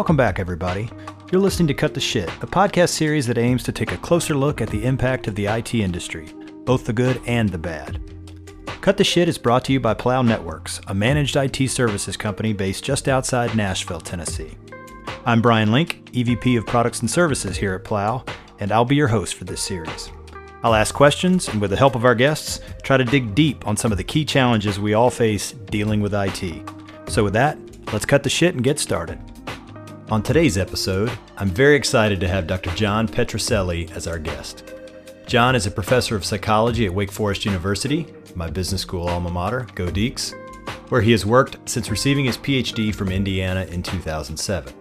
Welcome back, everybody. You're listening to Cut the Shit, a podcast series that aims to take a closer look at the impact of the IT industry, both the good and the bad. Cut the Shit is brought to you by Plow Networks, a managed IT services company based just outside Nashville, Tennessee. I'm Brian Link, EVP of Products and Services here at Plow, and I'll be your host for this series. I'll ask questions and, with the help of our guests, try to dig deep on some of the key challenges we all face dealing with IT. So, with that, let's cut the shit and get started. On today's episode, I'm very excited to have Dr. John Petrocelli as our guest. John is a professor of psychology at Wake Forest University, my business school alma mater, Go Deacs, where he has worked since receiving his PhD from Indiana in 2007.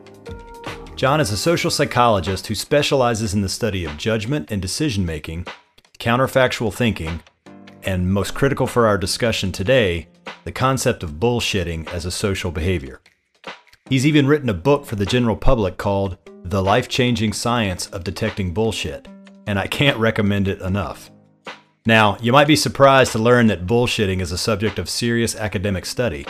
John is a social psychologist who specializes in the study of judgment and decision making, counterfactual thinking, and most critical for our discussion today, the concept of bullshitting as a social behavior. He's even written a book for the general public called The Life Changing Science of Detecting Bullshit, and I can't recommend it enough. Now, you might be surprised to learn that bullshitting is a subject of serious academic study,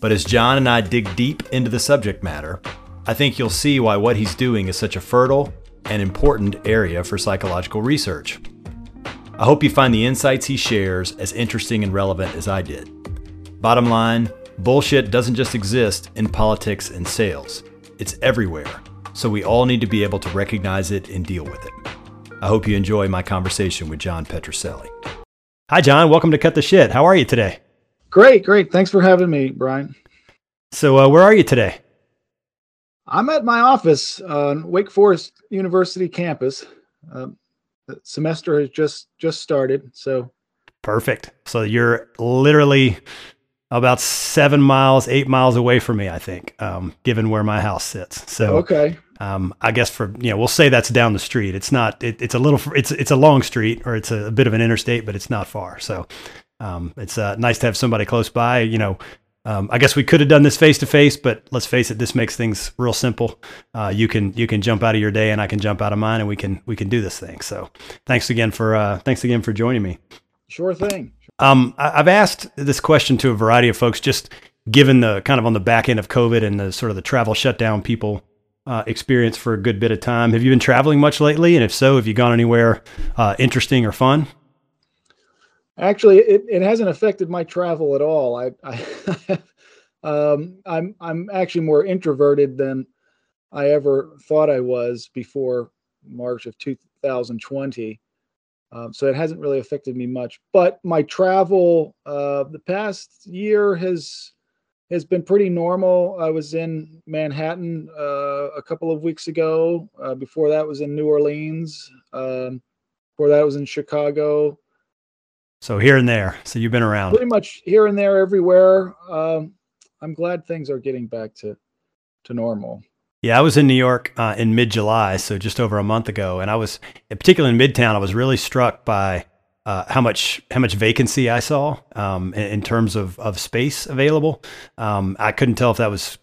but as John and I dig deep into the subject matter, I think you'll see why what he's doing is such a fertile and important area for psychological research. I hope you find the insights he shares as interesting and relevant as I did. Bottom line, bullshit doesn't just exist in politics and sales, it's everywhere, so we all need to be able to recognize it and deal with it. I hope you enjoy my conversation with John Petrocelli. Hi, John. Welcome to Cut the Shit. How are you today? Great, great. Thanks for having me, Brian. So, uh, where are you today? I'm at my office on Wake Forest University campus. Uh, the semester has just just started, so perfect. So you're literally about seven miles, eight miles away from me, I think, um, given where my house sits. So okay. Um, I guess for you know, we'll say that's down the street. It's not. It, it's a little. It's it's a long street or it's a, a, bit of an interstate, but it's not far. So um, it's uh, nice to have somebody close by. You know, um, I guess we could have done this face to face, but let's face it, this makes things real simple. Uh, you can you can jump out of your day, and I can jump out of mine, and we can we can do this thing. So thanks again for uh, thanks again for joining me. Sure thing. Um, I, have asked this question to a variety of folks, just given the kind of on the back end of COVID and the sort of the travel shutdown people uh, experience for a good bit of time. Have you been traveling much lately? And if so, have you gone anywhere uh, interesting or fun? Actually, it, it hasn't affected my travel at all. I, I um, I'm I'm actually more introverted than I ever thought I was before March of 2020. Um, so it hasn't really affected me much. But my travel uh, the past year has has been pretty normal. I was in Manhattan uh, a couple of weeks ago. Uh, before that was in New Orleans. Um, before that was in Chicago. So here and there. So you've been around. Pretty much here and there, everywhere. Um, I'm glad things are getting back to to normal. Yeah, I was in New York uh, in mid July, so just over a month ago, and I was, particularly in Midtown, I was really struck by uh, how much how much vacancy I saw um, in, in, terms of of space available. Um, I couldn't tell if that was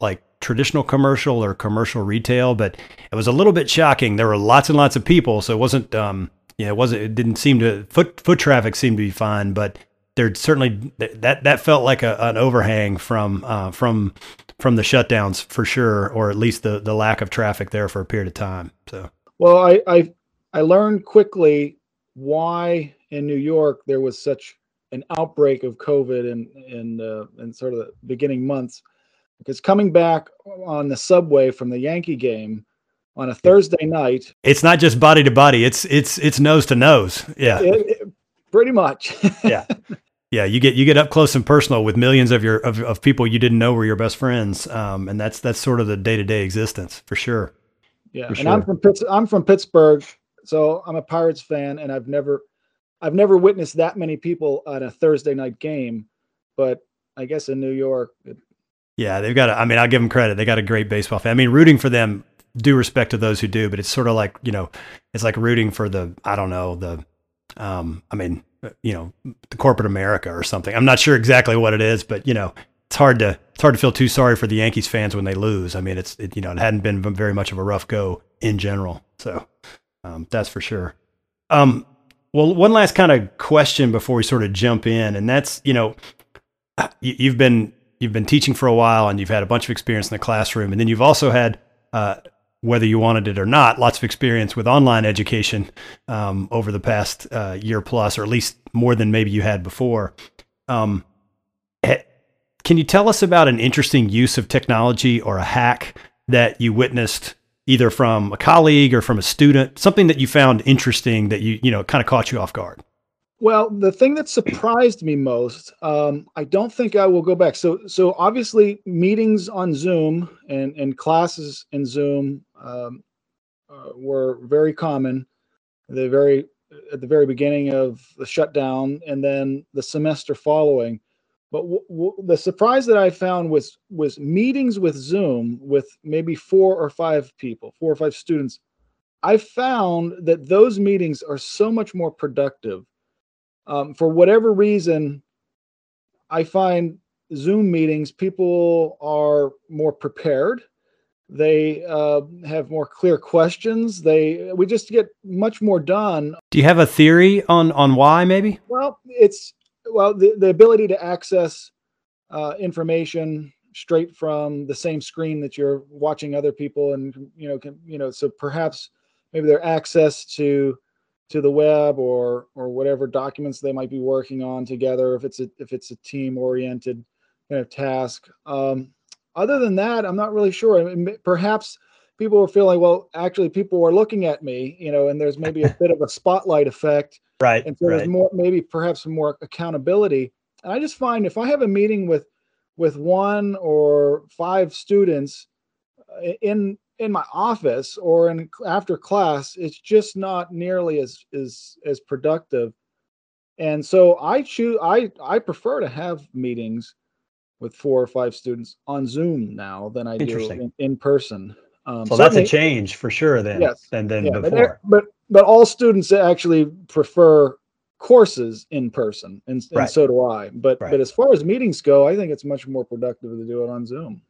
like traditional commercial or commercial retail, but it was a little bit shocking. There were lots and lots of people, so it wasn't um, know, it wasn't it didn't seem to foot foot traffic seemed to be fine, but there certainly that that felt like a, an overhang from uh, from from the shutdowns for sure, or at least the the lack of traffic there for a period of time. So, well, I I, I learned quickly why in New York there was such an outbreak of COVID in in uh, in sort of the beginning months, because coming back on the subway from the Yankee game on a Thursday night, it's not just body to body; it's it's it's nose to nose. Yeah, it, it, pretty much. yeah, yeah, you get you get up close and personal with millions of your of, of people you didn't know were your best friends, um, and that's that's sort of the day to day existence for sure. Yeah, for and sure. I'm from Pitts, I'm from Pittsburgh, so I'm a Pirates fan, and I've never I've never witnessed that many people at a Thursday night game, but I guess in New York. It, yeah, they've got. A, I mean, I'll give them credit. They got a great baseball fan. I mean, rooting for them. Due respect to those who do, but it's sort of like you know, it's like rooting for the I don't know the. Um, I mean, you know, the corporate America or something. I'm not sure exactly what it is, but you know, it's hard to it's hard to feel too sorry for the Yankees fans when they lose. I mean, it's it, you know, it hadn't been very much of a rough go in general, so um, that's for sure. Um, well, one last kind of question before we sort of jump in, and that's you know, you, you've been you've been teaching for a while and you've had a bunch of experience in the classroom, and then you've also had uh, whether you wanted it or not, lots of experience with online education um, over the past uh, year plus, or at least more than maybe you had before. Um, can you tell us about an interesting use of technology or a hack that you witnessed either from a colleague or from a student, something that you found interesting that you, you know, kind of caught you off guard? Well, the thing that surprised me most, um, I don't think I will go back. So, so obviously, meetings on Zoom and and classes in Zoom um, uh, were very common. The very at the very beginning of the shutdown, and then the semester following. But w- w- the surprise that I found was was meetings with Zoom with maybe four or five people, four or five students. I found that those meetings are so much more productive um, for whatever reason, I find Zoom meetings, people are more prepared. They uh, have more clear questions. They we just get much more done. Do you have a theory on on why? Maybe. Well, it's well the, the ability to access uh, information straight from the same screen that you're watching other people, and you know, can, you know, so perhaps maybe their access to to the web or or whatever documents they might be working on together if it's a if it's a team oriented kind of task um, other than that i'm not really sure. I mean, perhaps people were feeling well actually people were looking at me you know and there's maybe a bit of a spotlight effect. Right and so right. there's more maybe perhaps more accountability. And i just find if i have a meeting with with one or five students uh, in in my office or in after class it's just not nearly as as as productive. And so i choose i i prefer to have meetings with four or five students on zoom now than i do in, in person um, so that's a change for sure then yes, than, than yeah, before but but all students actually prefer courses in person and, and so do i but right. but as far as meetings go i think it's much more productive to do it on zoom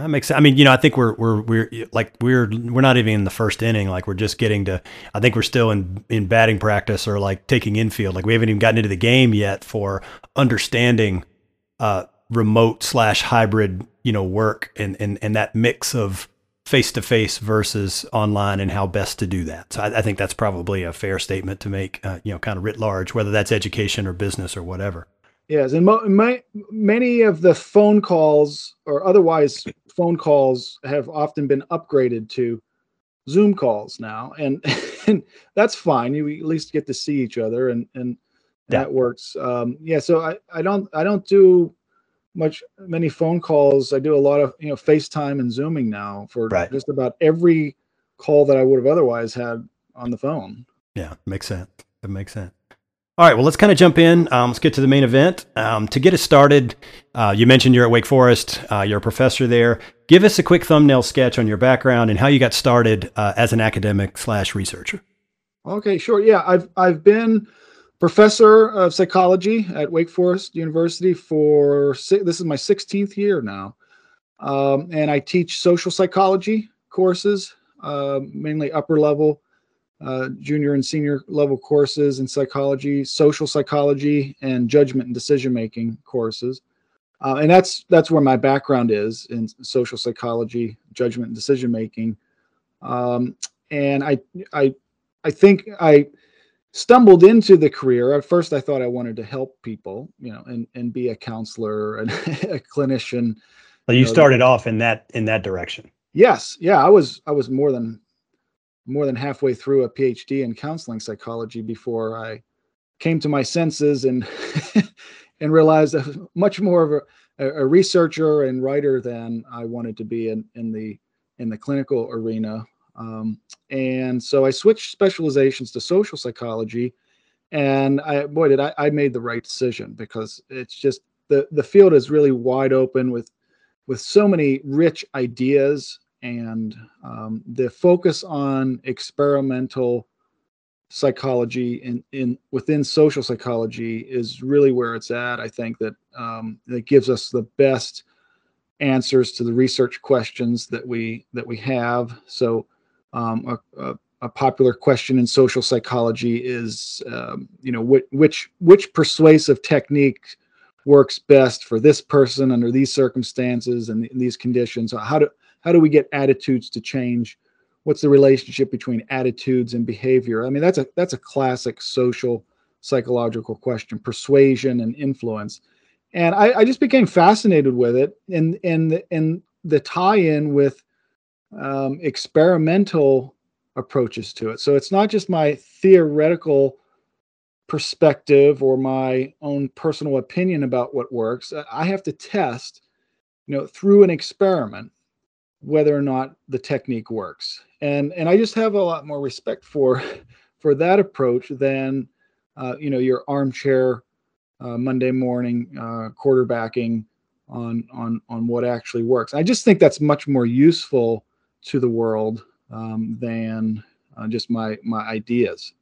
that makes sense. I mean, you know, I think we're we're we're like we're we're not even in the first inning. Like we're just getting to. I think we're still in in batting practice or like taking infield. Like we haven't even gotten into the game yet for understanding uh, remote slash hybrid, you know, work and and and that mix of face to face versus online and how best to do that. So I, I think that's probably a fair statement to make. Uh, you know, kind of writ large, whether that's education or business or whatever. Yes, and mo- my, many of the phone calls or otherwise phone calls have often been upgraded to Zoom calls now, and and that's fine. You at least get to see each other, and and, yeah. that works. Um, yeah, so I I don't I don't do much many phone calls. I do a lot of you know FaceTime and Zooming now for right. just about every call that I would have otherwise had on the phone. Yeah, makes sense. It makes sense. All right, well, let's kind of jump in. Um, let's get to the main event. Um, to get us started, uh, you mentioned you're at Wake Forest. Uh, you're a professor there. Give us a quick thumbnail sketch on your background and how you got started uh, as an academic slash researcher. Okay, sure. Yeah, I've I've been professor of psychology at Wake Forest University for this is my 16th year now, um, and I teach social psychology courses, uh, mainly upper level uh, junior and senior level courses in psychology, social psychology, and judgment and decision making courses. Uh, and that's that's where my background is in social psychology, judgment and decision making. Um, and I I I think I stumbled into the career. At first, I thought I wanted to help people, you know, and and be a counselor and a clinician. So you, you know, started off in that in that direction. Yes, yeah, I was I was more than more than halfway through a PhD in counseling psychology before I came to my senses and and realized I was much more of a, a, researcher and writer than I wanted to be in, in the in the clinical arena. Um, and so I switched specializations to social psychology, and I boy did I, I made the right decision because it's just the the field is really wide open with with so many rich ideas and um, the focus on experimental psychology in, in within social psychology is really where it's at. I think that um, it gives us the best answers to the research questions that we that we have. So um, a, a, a, popular question in social psychology is, um, you know, which which which persuasive technique works best for this person under these circumstances and these conditions. How do how do we get attitudes to change? What's the relationship between attitudes and behavior? I mean, that's a that's a classic social psychological question, persuasion and influence. And I, I just became fascinated with it and and and the tie-in with um, experimental approaches to it. So it's not just my theoretical perspective or my own personal opinion about what works. I have to test, you know, through an experiment whether or not the technique works. And and I just have a lot more respect for for that approach than uh, you know your armchair uh, Monday morning uh, quarterbacking on on on what actually works. I just think that's much more useful to the world um, than uh, just my my ideas.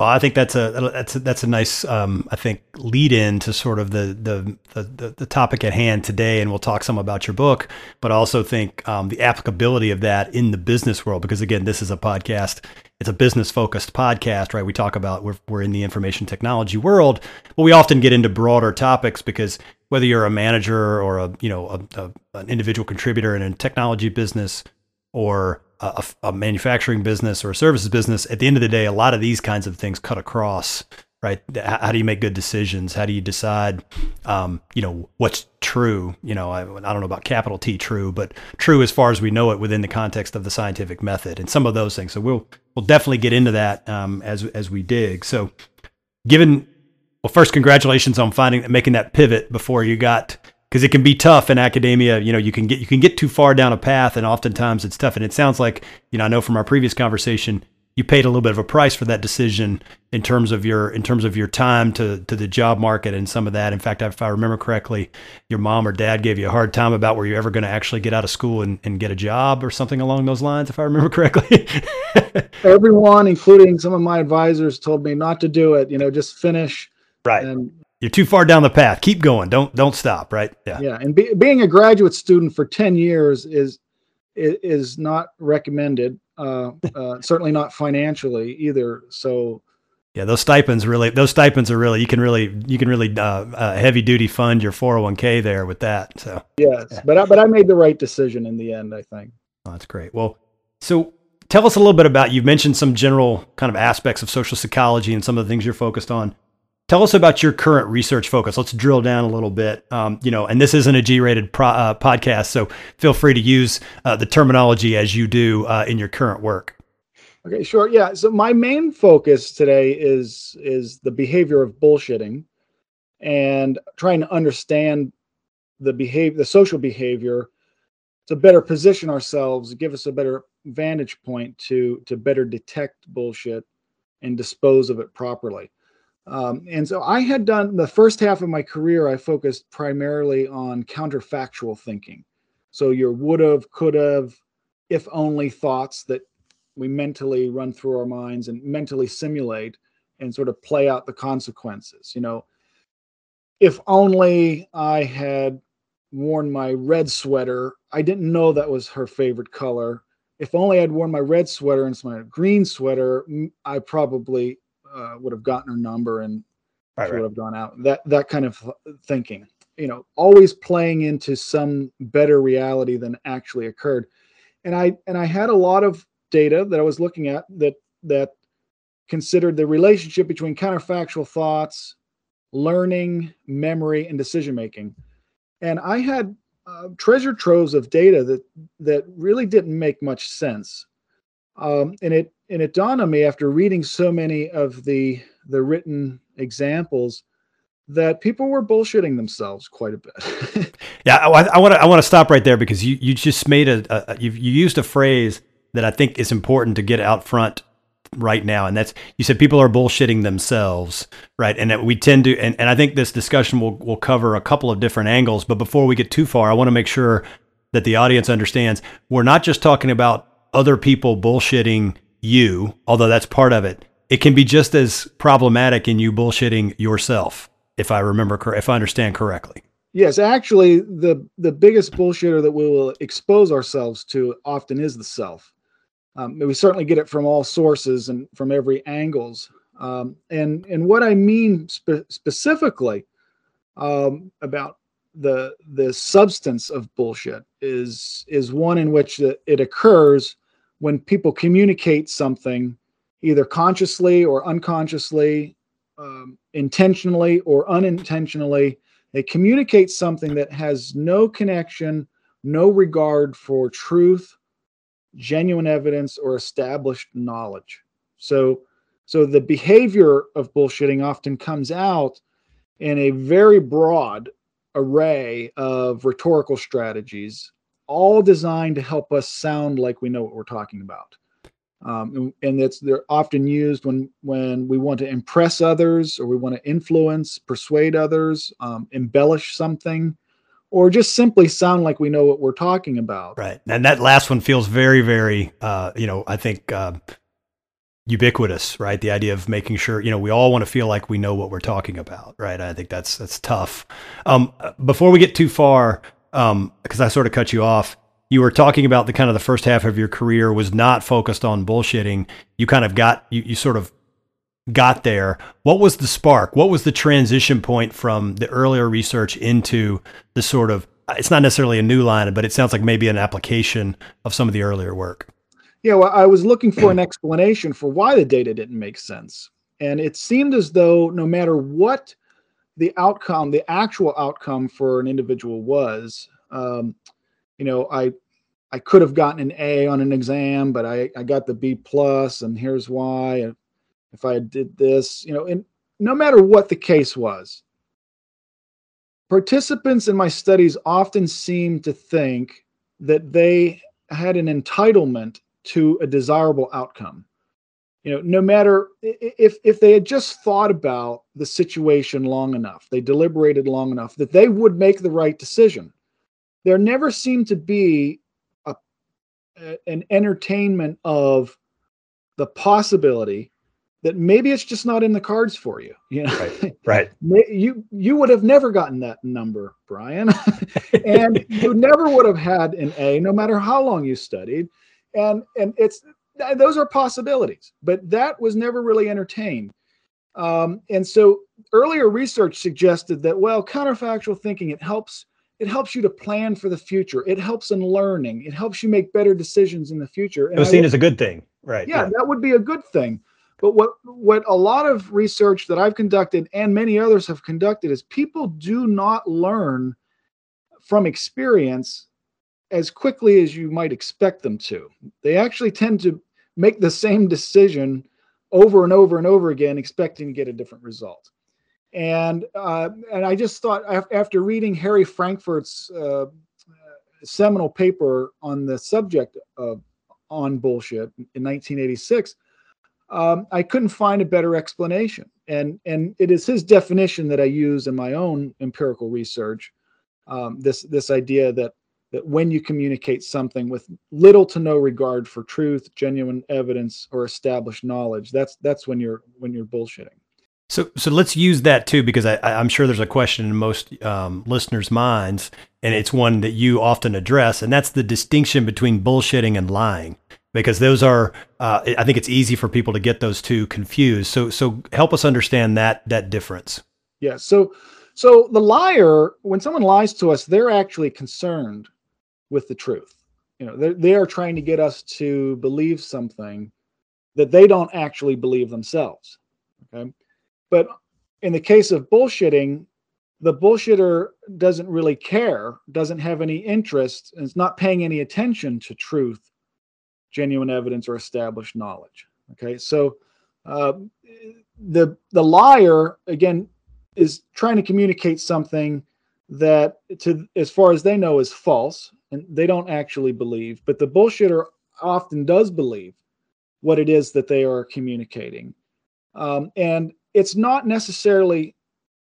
Well, I think that's a that's a, that's a nice um, I think lead in to sort of the, the, the the topic at hand today, and we'll talk some about your book, but I also think um, the applicability of that in the business world because again, this is a podcast. It's a business focused podcast, right? We talk about we're we're in the information technology world, but we often get into broader topics because whether you're a manager or a you know a, a, an individual contributor in a technology business or a, a, manufacturing business or a services business, at the end of the day, a lot of these kinds of things cut across, right? How do you make good decisions? How do you decide, um, you know, what's true? You know, I, I, don't know about capital T true, but true as far as we know it within the context of the scientific method and some of those things. So we'll we'll definitely get into that um, as as we dig. So, given well, first, congratulations on finding making that pivot before you got because it can be tough in academia. You know, you can get you can get too far down a path, and oftentimes it's tough. And it sounds like you know I know from our previous conversation you paid a little bit of a price for that decision in terms of your in terms of your time to to the job market and some of that. In fact, if I remember correctly, your mom or dad gave you a hard time about were you ever going to actually get out of school and, and get a job or something along those lines, if I remember correctly. Everyone, including some of my advisors, told me not to do it. You know, just finish. Right. And you're too far down the path. Keep going. Don't don't stop. Right? Yeah. Yeah. And be, being a graduate student for ten years is is not recommended. Uh, uh, certainly not financially either. So. Yeah, those stipends really. Those stipends are really. You can really. You can really uh, uh heavy duty fund your 401k there with that. So. Yes, but I, but I made the right decision in the end. I think. Oh, that's great. Well, so tell us a little bit about. You've mentioned some general kind of aspects of social psychology and some of the things you're focused on. Tell us about your current research focus. Let's drill down a little bit. Um, you know, and this isn't a G-rated pro, uh, podcast, so feel free to use uh, the terminology as you do uh, in your current work. Okay, sure. Yeah. So my main focus today is is the behavior of bullshitting, and trying to understand the behavior, the social behavior, to better position ourselves, give us a better vantage point to to better detect bullshit and dispose of it properly. Um, and so I had done the first half of my career, I focused primarily on counterfactual thinking. So your would have, could have, if only thoughts that we mentally run through our minds and mentally simulate and sort of play out the consequences. You know, if only I had worn my red sweater, I didn't know that was her favorite color. If only I'd worn my red sweater and my green sweater, I probably uh, would have gotten her number and right, she would have gone out. That that kind of thinking, you know, always playing into some better reality than actually occurred. And I and I had a lot of data that I was looking at that that considered the relationship between counterfactual thoughts, learning, memory, and decision making. And I had uh, treasure troves of data that that really didn't make much sense. Um, and it and it dawned on me after reading so many of the the written examples that people were bullshitting themselves quite a bit. yeah, I want to I want to stop right there because you you just made a, a you you used a phrase that I think is important to get out front right now and that's you said people are bullshitting themselves right and that we tend to and, and i think this discussion will will cover a couple of different angles but before we get too far i want to make sure that the audience understands we're not just talking about other people bullshitting you, although that's part of it, it can be just as problematic in you bullshitting yourself, if I remember, cor- if I understand correctly. Yes, actually, the the biggest bullshitter that we will expose ourselves to often is the self. Um, we certainly get it from all sources and from every angles. Um, and and what I mean spe- specifically um, about the the substance of bullshit is is one in which it occurs when people communicate something either consciously or unconsciously um, intentionally or unintentionally they communicate something that has no connection no regard for truth genuine evidence or established knowledge. So so the behavior of bullshitting often comes out in a very broad array of rhetorical strategies, all designed to help us sound like we know what we're talking about. Um, and, it's they're often used when when we want to impress others or we want to influence, persuade others, um, embellish something, or just simply sound like we know what we're talking about. Right, and that last one feels very, very, uh, you know, I think uh, ubiquitous, right? The idea of making sure, you know, we all want to feel like we know what we're talking about, right? I think that's that's tough. Um, before we get too far, um, because I sort of cut you off, you were talking about the kind of the first half of your career was not focused on bullshitting. You kind of got you, you sort of got there. What was the spark? What was the transition point from the earlier research into the sort of it's not necessarily a new line, but it sounds like maybe an application of some of the earlier work Yeah, know, I was looking for an explanation for why the data didn't make sense. And it seemed as though no matter what the outcome, the actual outcome for an individual was, um, you know, I I could have gotten an A on an exam, but I, I got the B plus, and here's why. If I did this, you know, and no matter what the case was, participants in my studies often seemed to think that they had an entitlement to a desirable outcome you know no matter if if they had just thought about the situation long enough they deliberated long enough that they would make the right decision. There never seemed to be a, an entertainment of the possibility that maybe it's just not in the cards for you you know? Right, right. you you would have never gotten that number brian and you never would have had an a no matter how long you studied. And and it's those are possibilities but that was never really entertained. Um, and so earlier research suggested that well counterfactual thinking it helps it helps you to plan for the future. It helps in learning. It helps you make better decisions in the future. And it was seen as a good thing right yeah, yeah. that would be a good thing. But what what a lot of research that i've conducted and many others have conducted is people do not learn from experience as quickly as you might expect them to. They actually tend to make the same decision over and over and over again, expecting to get a different result. And uh, and I just thought after reading Harry Frankfurt's uh, seminal paper on the subject of on bullshit in 1986, um, I couldn't find a better explanation. And and it is his definition that I use in my own empirical research. Um, this this idea that that when you communicate something with little to no regard for truth, genuine evidence, or established knowledge, that's that's when you're when you're bullshitting. So, so let's use that too, because I, I'm sure there's a question in most um, listeners' minds, and it's one that you often address, and that's the distinction between bullshitting and lying, because those are, uh, I think it's easy for people to get those two confused. So, so help us understand that that difference. Yeah. So, so the liar, when someone lies to us, they're actually concerned with the truth. You know, they are trying to get us to believe something that they don't actually believe themselves. Okay. But in the case of bullshitting, the bullshitter doesn't really care, doesn't have any interest, and is not paying any attention to truth, genuine evidence, or established knowledge. Okay. So uh, the the liar again is trying to communicate something that to as far as they know is false and they don't actually believe but the bullshitter often does believe what it is that they are communicating. Um, and it's not necessarily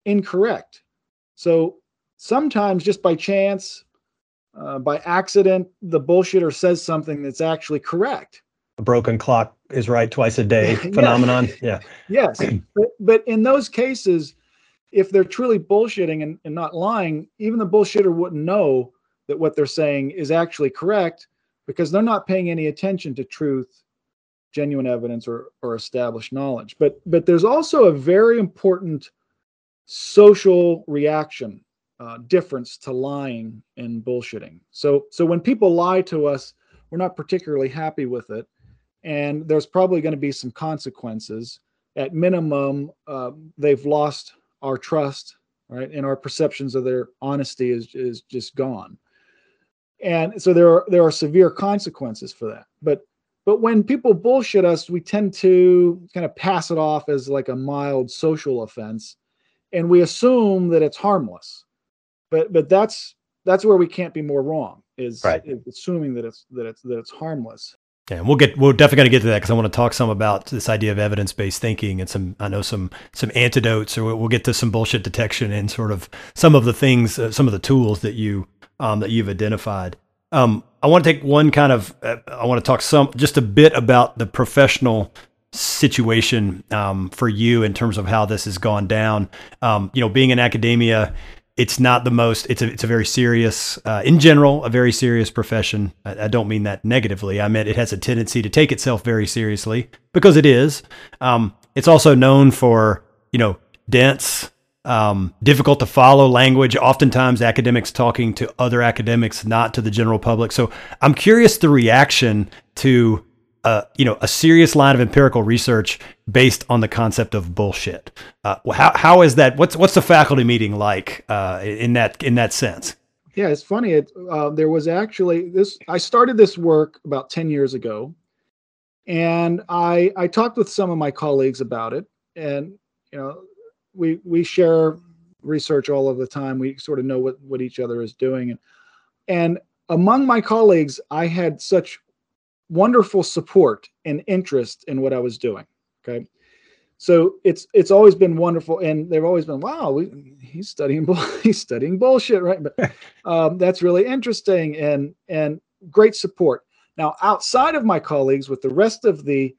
incorrect. So sometimes just by chance uh, by accident the bullshitter says something that's actually correct. A broken clock is right twice a day phenomenon? Yeah. Yes. But, but in those cases if they're truly bullshitting and, and not lying, even the bullshitter wouldn't know that what they're saying is actually correct because they're not paying any attention to truth, genuine evidence, or, or established knowledge. But but there's also a very important social reaction uh, difference to lying and bullshitting. So so when people lie to us, we're not particularly happy with it, and there's probably going to be some consequences. At minimum, uh, they've lost our trust, right, and our perceptions of their honesty is is just gone. And so there are there are severe consequences for that. But but when people bullshit us, we tend to kind of pass it off as like a mild social offense, and we assume that it's harmless but but that's that's where we can't be more wrong is, right. is assuming that it's that it's that it's harmless yeah, we'll get we're definitely going to get to that because I want to talk some about this idea of evidence based thinking and some I know some some antidotes or we'll get to some bullshit detection and sort of some of the things uh, some of the tools that you um, that you've identified. Um, I want to take one kind of uh, I want to talk some just a bit about the professional situation um, for you in terms of how this has gone down. Um, you know, being in academia, it's not the most it's a it's a very serious uh, in general a very serious profession. I, I, don't mean that negatively. I meant it has a tendency to take itself very seriously because it is. Um, it's also known for you know dense um, difficult to follow language oftentimes academics talking to other academics not to the general public. So i'm curious the reaction to uh, you know, a serious line of empirical research based on the concept of bullshit. Uh, how how is that? What's what's the faculty meeting like uh, in that in that sense? Yeah, it's funny. It, uh, there was actually this. I started this work about ten years ago, and I I talked with some of my colleagues about it, and you know, we we share research all of the time. We sort of know what what each other is doing, and and among my colleagues, I had such wonderful support and interest in what I was doing. Okay. So it's it's always been wonderful, and they've always been, wow, we, he's studying bull, he's studying bullshit, right? But um, that's really interesting and and great support. Now, outside of my colleagues, with the rest of the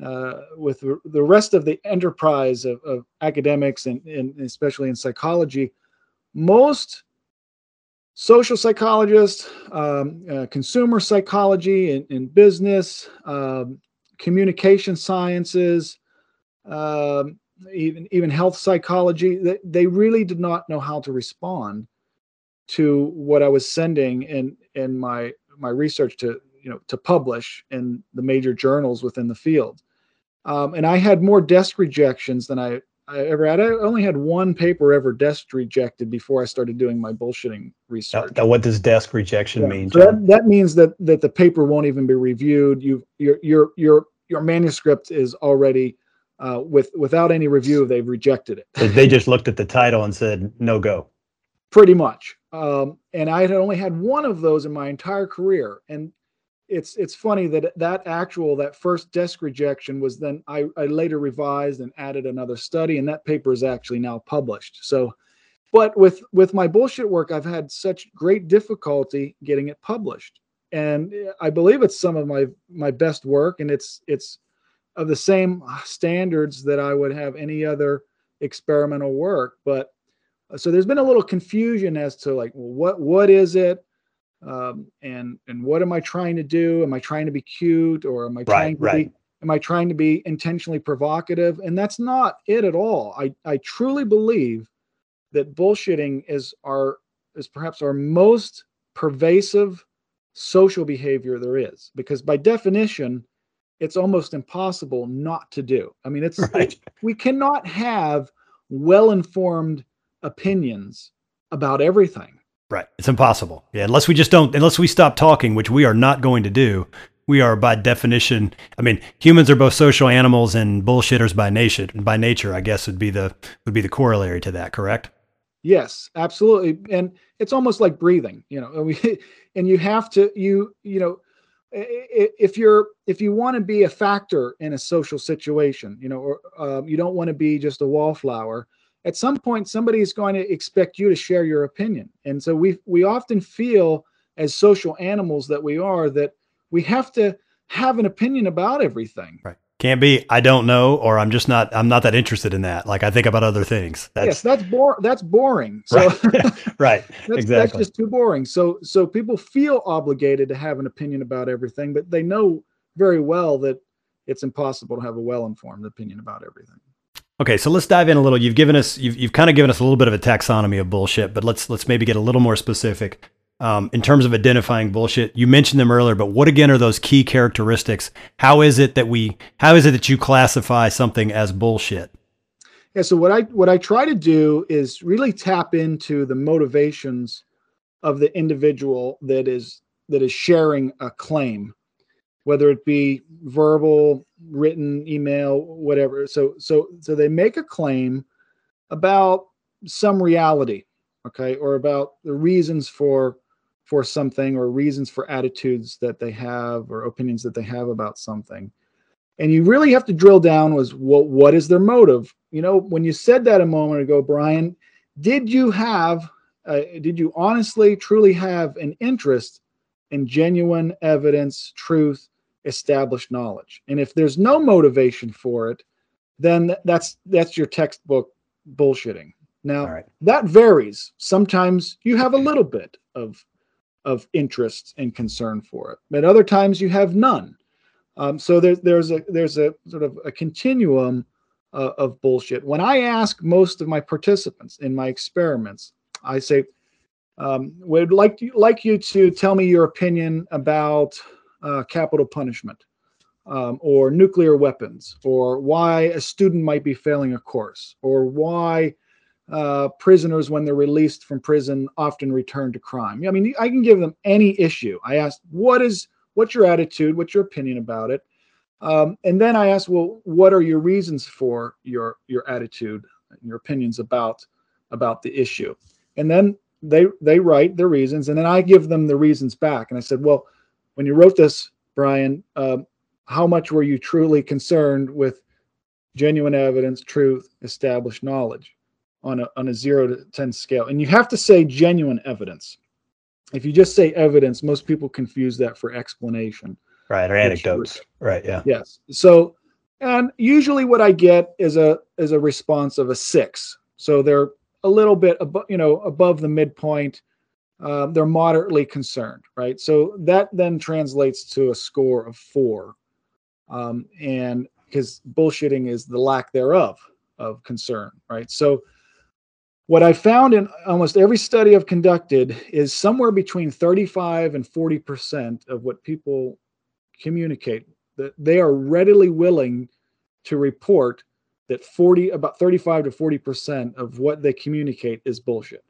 uh, with the rest of the enterprise of, of academics and, and especially in psychology, most social psychologist, um, uh, consumer psychology in, in business, um, communication sciences, um, even even health psychology. They, they really did not know how to respond to what I was sending in in my my research to you know to publish in the major journals within the field. Um, and I had more desk rejections than I I ever had. I only had one paper ever desk rejected before I started doing my bullshitting research. Now, what does desk rejection yeah. mean? So that, that means that that the paper won't even be reviewed. You your your your your manuscript is already uh, with without any review. They've rejected it. they just looked at the title and said no go. Pretty much. Um, and I had only had one of those in my entire career, and it's it's funny that that actual that first desk rejection was then I, I later revised and added another study and that paper is actually now published. So but with with my bullshit work i've had such great difficulty getting it published. And i believe it's some of my my best work and it's it's of the same standards that i would have any other experimental work. But uh, so there's been a little confusion as to like well, what what is it um, and and what am I trying to do? Am I trying to be cute or am I trying right, to right. be am I trying to be intentionally provocative? And that's not it at all. I I truly believe that bullshitting is our is perhaps our most pervasive social behavior there is because by definition it's almost impossible not to do. I mean it's, right. it's we cannot have well-informed opinions about everything Right. It's impossible. Yeah. Unless we just don't, unless we stop talking, which we are not going to do. We are by definition. I mean, humans are both social animals and bullshitters by nature. By nature, I guess would be the would be the corollary to that. Correct. Yes, absolutely. And it's almost like breathing. You know, and we and you have to you you know if you're if you want to be a factor in a social situation you know or um, you don't want to be just a wallflower at some point somebody is going to expect you to share your opinion. And so we we often feel as social animals that we are that we have to have an opinion about everything. Right. Can't be i don't know or i'm just not i'm not that interested in that. Like i think about other things. That's, yes that's that's boring. So right, right. that's, exactly. that's just too boring. So so people feel obligated to have an opinion about everything but they know very well that it's impossible to have a well-informed opinion about everything Okay, so let's dive in a little. You've given us, you've, you've kind of given us a little bit of a taxonomy of bullshit, but let's let's maybe get a little more specific um, in terms of identifying bullshit. You mentioned them earlier, but what again are those key characteristics? How is it that we, how is it that you classify something as bullshit? Yeah, so what I what I try to do is really tap into the motivations of the individual that is that is sharing a claim, whether it be verbal, written, email, whatever. So so so they make a claim about some reality, okay, or about the reasons for for something or reasons for attitudes that they have or opinions that they have about something and you really have to drill down was what what is their motive you know when you said that a moment ago brian did you have uh, did you honestly truly have an interest in genuine evidence truth established knowledge and if there's no motivation for it then that's that's your textbook bullshitting now right. that varies sometimes you have a little bit of of interest and concern for it but other times you have none um, so there's there's a there's a sort of a continuum uh, of bullshit. When I ask most of my participants in my experiments, I say, um, "Would like to, like you to tell me your opinion about uh, capital punishment, um, or nuclear weapons, or why a student might be failing a course, or why." Uh, prisoners, when they're released from prison, often return to crime. I mean, I can give them any issue. I ask, what is what's your attitude? What's your opinion about it? Um, and then I ask, well, what are your reasons for your your attitude, and your opinions about about the issue? And then they they write their reasons, and then I give them the reasons back. And I said, well, when you wrote this, Brian, um, how much were you truly concerned with genuine evidence, truth, established knowledge on a on a zero to ten scale? And you have to say genuine evidence if you just say evidence, most people confuse that for explanation. Right, or anecdotes. Right, yeah. Yes. So, and usually what I get is a is a response of a six. So they're a little bit above, you know, above the midpoint. Um, they're moderately concerned, right? So that then translates to a score of four, um, and because bullshitting is the lack thereof of concern, right? So what I found in almost every study I've conducted is somewhere between 35 and 40% of what people communicate that they are readily willing to report that 40 about 35 to 40% of what they communicate is bullshit.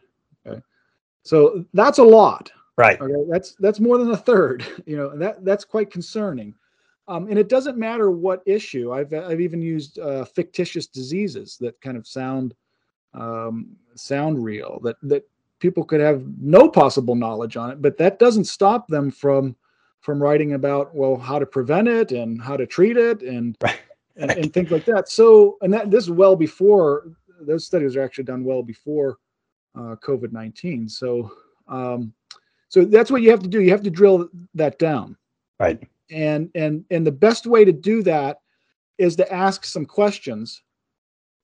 So that's a lot. Right. Okay. That's that's more than a third, you know, that that's quite concerning. Um, and it doesn't matter what issue. I've I've even used uh, fictitious diseases that kind of sound um, sound real that that people could have no possible knowledge on it but that doesn't stop them from from writing about well how to prevent it and how to treat it and right. and, and, things like that so and that this is well before those studies are actually done well before uh, covid-19 so um, so that's what you have to do you have to drill that down right and and and the best way to do that is to ask some questions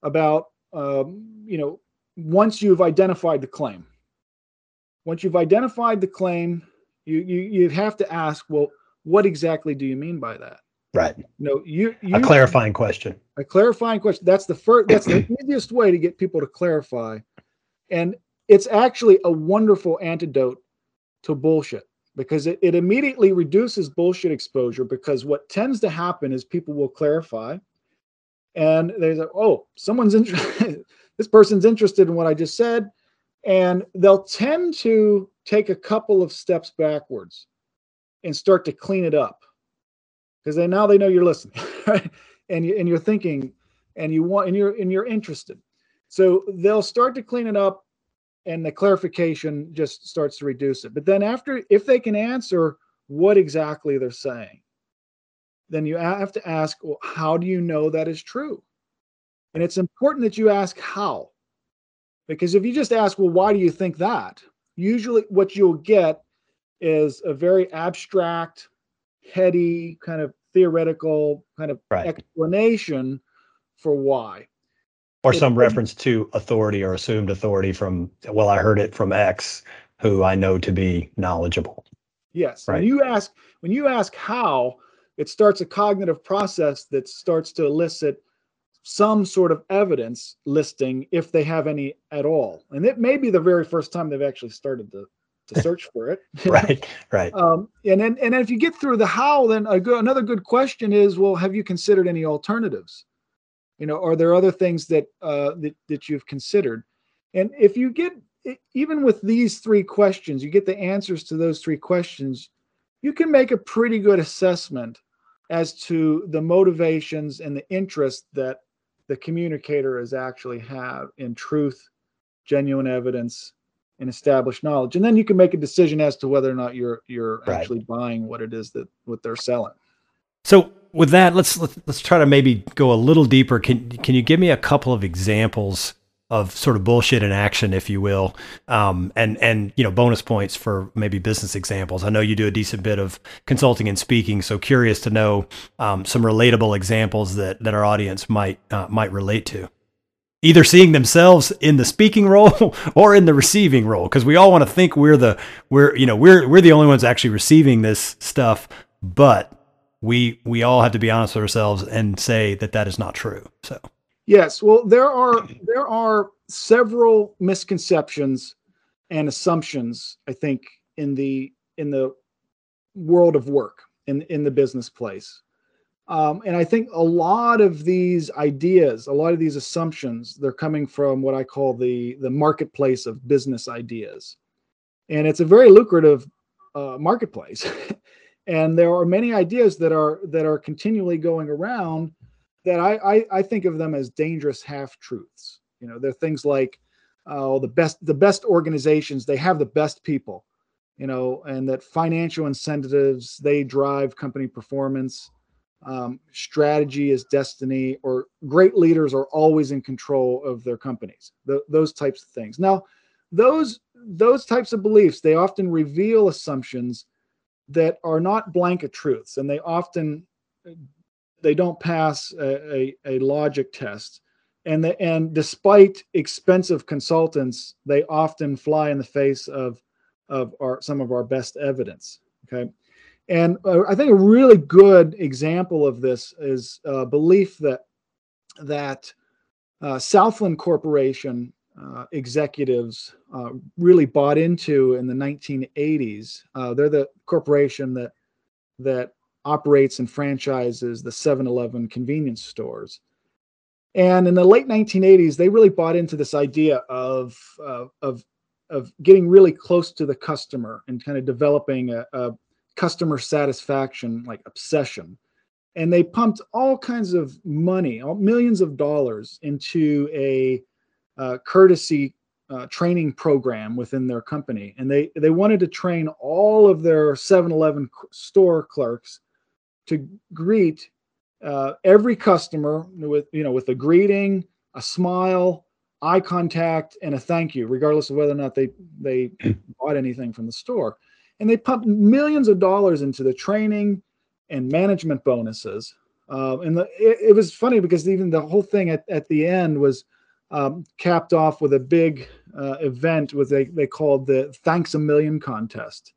about um, you know, once you've identified the claim, once you've identified the claim, you you you have to ask, well, what exactly do you mean by that? Right. No, you, you a clarifying question. A clarifying question. That's the first. That's the easiest way to get people to clarify, and it's actually a wonderful antidote to bullshit because it, it immediately reduces bullshit exposure because what tends to happen is people will clarify and they say, "Oh, someone's interested. this person's interested in what I just said," and they'll tend to take a couple of steps backwards and start to clean it up because they now they know you're listening, right? And you and you're thinking, and you want and you're and you're interested. So they'll start to clean it up, and the clarification just starts to reduce it. But then after, if they can answer what exactly they're saying then you have to ask, well, how do you know that is true? And it's important that you ask how. Because if you just ask, well, why do you think that? Usually what you'll get is a very abstract, heady, kind of theoretical kind of right. explanation for why. Or some reference to authority or assumed authority from, well, I heard it from X, who I know to be knowledgeable. Yes. Right. When you ask, when you ask how, it starts a cognitive process that starts to elicit some sort of evidence listing if they have any at all. And it may be the very first time they've actually started to to search for it. right, right. Um, and then and then if you get through the how, then a good, another good question is, well, have you considered any alternatives? You know, are there other things that uh, that that you've considered? And if you get even with these three questions, you get the answers to those three questions, you can make a pretty good assessment as to the motivations and the interest that the communicator is actually have in truth, genuine evidence, and established knowledge. And then you can make a decision as to whether or not you're you're right. actually buying what it is that what they're selling. So with that, let's let's try to maybe go a little deeper. Can can you give me a couple of examples of sort of bullshit in action, if you will, um, and and you know bonus points for maybe business examples. I know you do a decent bit of consulting and speaking, so curious to know um, some relatable examples that that our audience might uh, might relate to, either seeing themselves in the speaking role or in the receiving role, because we all want to think we're the we're you know we're we're the only ones actually receiving this stuff, but we we all have to be honest with ourselves and say that that is not true. So. Yes, well, there are there are several misconceptions and assumptions. I think in the in the world of work in in the business place, um, and I think a lot of these ideas, a lot of these assumptions, they're coming from what I call the the marketplace of business ideas, and it's a very lucrative uh, marketplace. and there are many ideas that are that are continually going around that I, I, I think of them as dangerous half truths. You know, they're things like, oh, the best the best organizations they have the best people, you know, and that financial incentives they drive company performance. Um, strategy is destiny, or great leaders are always in control of their companies. Those types of things. Now, those those types of beliefs they often reveal assumptions that are not blanket truths, and they often they don't pass a, a, a logic test. And the, and despite expensive consultants they often fly in the face of of our some of our best evidence okay? And uh, i think a really good example of this is a belief that that uh, southland corporation uh, executives uh, really bought into in the 1980s uh, they're the corporation that that operates and franchises the 7-Eleven convenience stores. And in the late 1980s, they really bought into this idea of uh, of of getting really close to the customer and kind of developing a, a customer satisfaction like obsession. And they pumped all kinds of money, all, millions of dollars into a uh, courtesy uh, training program within their company. And they they wanted to train all of their 7-Eleven store clerks to greet uh, every customer with you know with a greeting, a smile, eye contact, and a thank you, regardless of whether or not they they bought anything from the store. And they pumped millions of dollars into the training and management bonuses. Uh, and the, it, it, was funny because even the whole thing at, at the end was um, capped off with a big uh, event with they, they called the thanks a million contest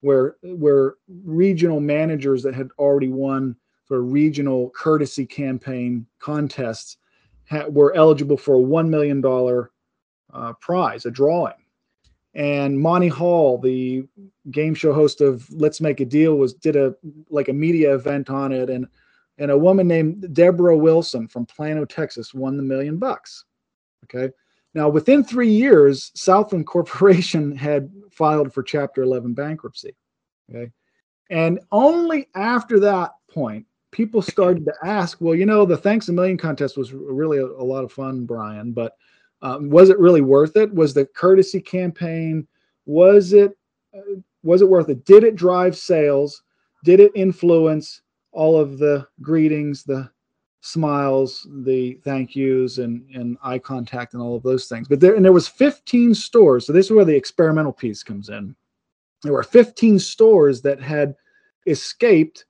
where where regional managers that had already won of regional courtesy campaign contests ha- were eligible for a one million dollar uh, prize, a drawing. And Monty Hall, the game show host of Let's Make a Deal, was did a like a media event on it, and and a woman named Deborah Wilson from Plano, Texas, won the million bucks. Okay. Now, within three years, Southland Corporation had filed for Chapter 11 bankruptcy. Okay. And only after that point, people started to ask, well, you know, the Thanks a Million contest was really a, a lot of fun, Brian, but um, was it really worth it? Was the courtesy campaign, was it, uh, was it worth it? Did it drive sales? Did it influence all of the greetings, the smiles, the thank yous, and and eye contact, and all of those things. But there and there was 15 stores. So this is where the experimental piece comes in. There were 15 stores that had escaped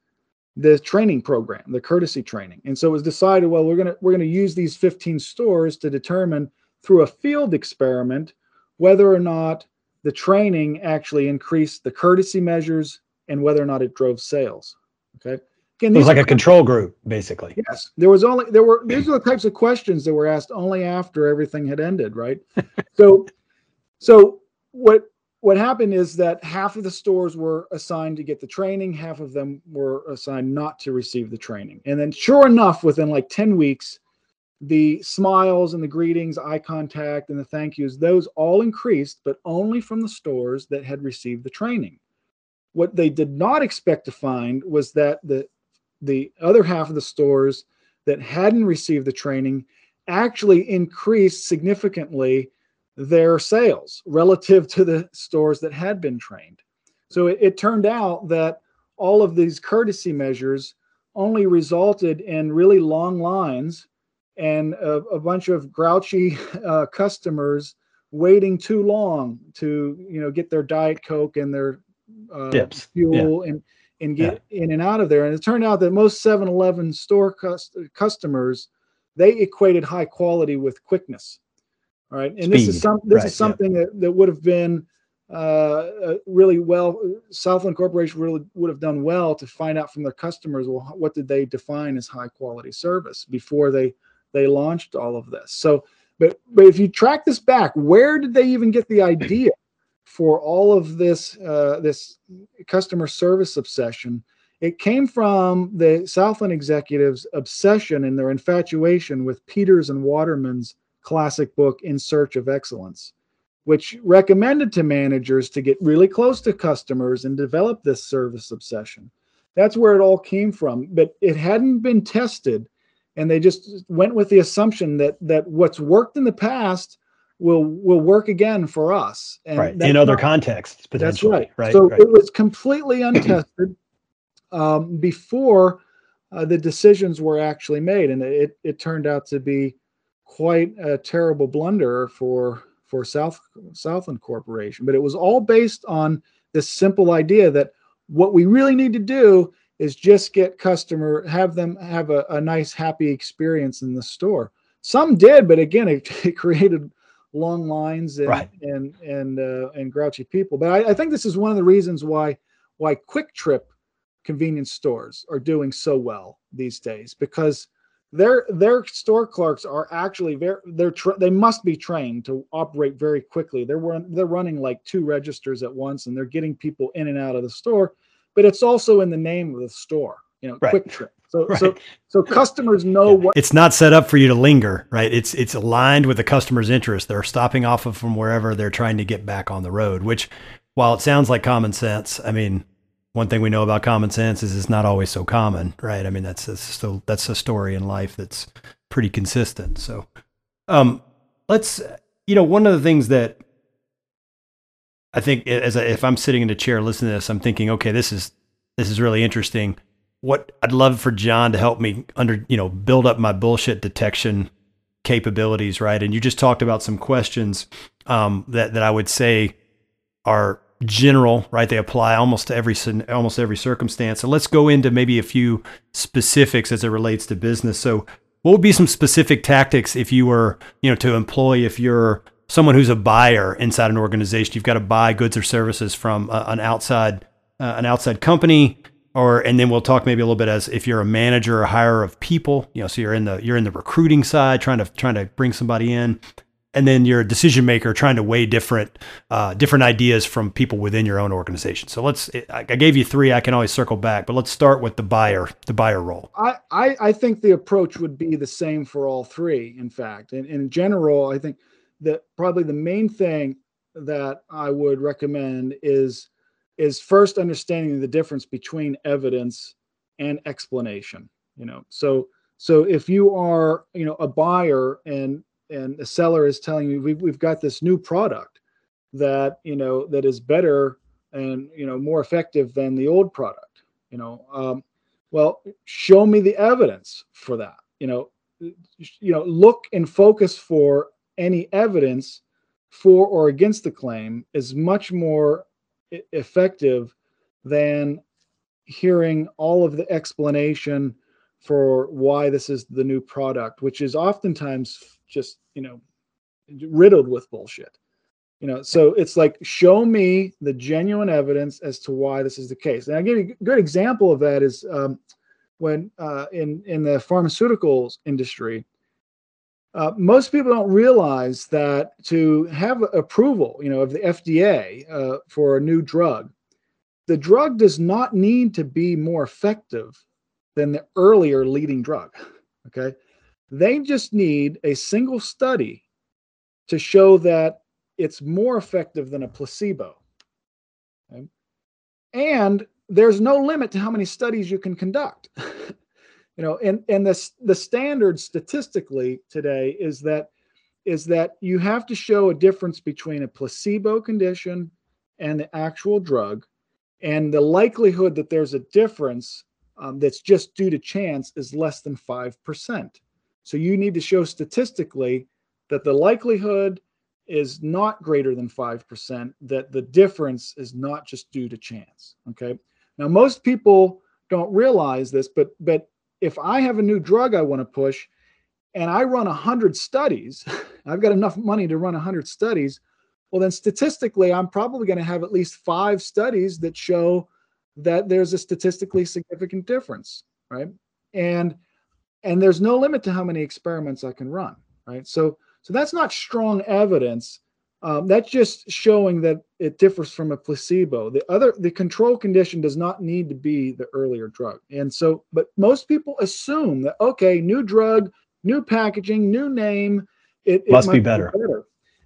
the training program, the courtesy training, and so it was decided. Well, we're gonna we're gonna use these 15 stores to determine through a field experiment whether or not the training actually increased the courtesy measures and whether or not it drove sales. Okay. Again, it was like a control group, basically. Yes, there was only there were these are the types of questions that were asked only after everything had ended, right? so, so what what happened is that half of the stores were assigned to get the training, half of them were assigned not to receive the training, and then sure enough, within like ten weeks, the smiles and the greetings, eye contact, and the thank yous those all increased, but only from the stores that had received the training. What they did not expect to find was that the the other half of the stores that hadn't received the training actually increased significantly their sales relative to the stores that had been trained. So it, it, turned out that all of these courtesy measures only resulted in really long lines and a, a bunch of grouchy uh, customers waiting too long to you know get their diet coke and their uh, fuel yeah. and and get yeah. in and out of there. And it turned out that most 7-Eleven store cust- customers they equated high quality with quickness. All right, and Speed. this is some this right. is something yeah. that, that would have been uh, uh, really well. Southland Corporation really would have done well to find out from their customers. Well, what did they define as high quality service before they they launched all of this? So, but but if you track this back, where did they even get the idea for all of this uh, this customer service obsession, it came from the Southland executives' obsession and their infatuation with Peters and Waterman's classic book In Search of Excellence, which recommended to managers to get really close to customers and develop this service obsession. That's where it all came from, but it hadn't been tested, and they just went with the assumption that that what's worked in the past will will work again for us. And right. In other not, contexts, potentially. That's right. right so right. it was completely untested um, before uh, the decisions were actually made, and it it turned out to be quite a terrible blunder for for South Southland Corporation. But it was all based on this simple idea that what we really need to do is just get customer have them have a, a nice happy experience in the store some did but again it, it created long lines and right. and and uh, and grouchy people. But I, I, think this is one of the reasons why why Kwik Trip convenience stores are doing so well these days because their their store clerks are actually very they're tra- they must be trained to operate very quickly. They're run, they're running like two registers at once and they're getting people in and out of the store, but it's also in the name of the store. You know, right. Kwik Trip. So, right. so, so customers know yeah. what it's not set up for you to linger, right? It's it's aligned with the customer's interest. They're stopping off of from wherever they're trying to get back on the road. Which, while it sounds like common sense, I mean, one thing we know about common sense is it's not always so common, right? I mean, that's that's still that's a story in life that's pretty consistent. So, um, let's you know one of the things that I think as if I'm sitting in a chair listening to this, I'm thinking, okay, this is this is really interesting what I'd love for John to help me under, you know, build up my bullshit detection capabilities, right? And you just talked about some questions um, that that I would say are general, right? They apply almost to every almost every circumstance. So let's go into maybe a few specifics as it relates to business. So, what would be some specific tactics if you were, you know, to employ if you're someone who's a buyer inside an organization? You've got to buy goods or services from uh, an outside uh, an outside company or and then we'll talk maybe a little bit as if you're a manager or hire of people you know so you're in the you're in the recruiting side trying to trying to bring somebody in. And then you're a decision maker trying to weigh different uh, different ideas from people within your own organization. So let's i gave you three. I can always circle back but let's start with the buyer the buyer role. I i, I think the approach would be the same for all three in fact. And, and in general i think that probably the main thing that i would recommend is is first understanding the difference between evidence and explanation you know? So so if you are you know a buyer and and a seller is telling you we've, we've got this new product that you know that is better and you know more effective than the old product you know? Um, well show me the evidence for that you know? You know look and focus for any evidence for or against the claim is much more effective than hearing all of the explanation for why this is the new product, which is oftentimes just, you know, riddled with bullshit. You know, so it's like show me the genuine evidence as to why this is the case. And I give you a good example of that is um, when uh, in in the pharmaceuticals industry, uh, most people don't realize that to have approval, you know, of the FDA uh, for a new drug, the drug does not need to be more effective than the earlier leading drug. Okay, they just need a single study to show that it's more effective than a placebo. Okay? And there's no limit to how many studies you can conduct. you know, and and the the standard statistically today is that is that you have to show a difference between a placebo condition and the actual drug, and the likelihood that there's a difference um, that's just due to chance is less than five percent. So you need to show statistically that the likelihood is not greater than 5%, that the difference is not just due to chance. Okay. Now, most people don't realize this, but but if I have a new drug I want to push and I run 100 studies, I've got enough money to run 100 studies, well, then statistically, I'm probably going to have at least five studies that show that there's a statistically significant difference, right? And and there's no limit to how many experiments I can run, right? So so that's not strong evidence. Um, that's just showing that it differs from a placebo. The other, the control condition does not need to be the earlier drug. And so, but most people assume that okay, new drug, new packaging, new name, it, it must be better. Be better.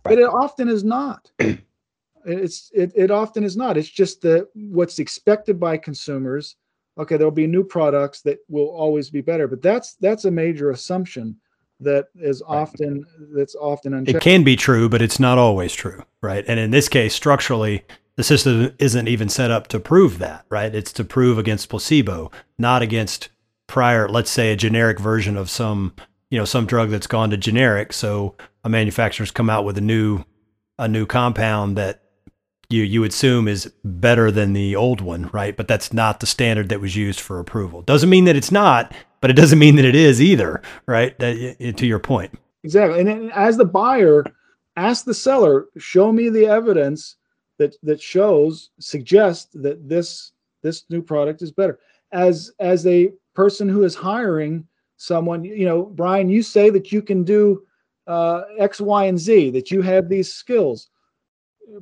Right. But it often is not. it's it, it often is not. It's just that what's expected by consumers. Okay, there'll be new products that will always be better, but that's that's a major assumption that is often that's often unchecked. It can be true, but it's not always true, right? And in this case, structurally, the system isn't even set up to prove that, right? It's to prove against placebo, not against prior, let's say, a generic version of some, you know, some drug that's gone to generic. So a manufacturer's come out with a new, a new compound that you you assume is better than the old one, right? But that's not the standard that was used for approval. Doesn't mean that it's not but it doesn't mean that it is either, right? That, to your point. Exactly. And as the buyer, ask the seller, show me the evidence that that shows suggests that this this new product is better. As as a person who is hiring someone, you know, Brian, you say that you can do uh, X, Y, and Z, that you have these skills.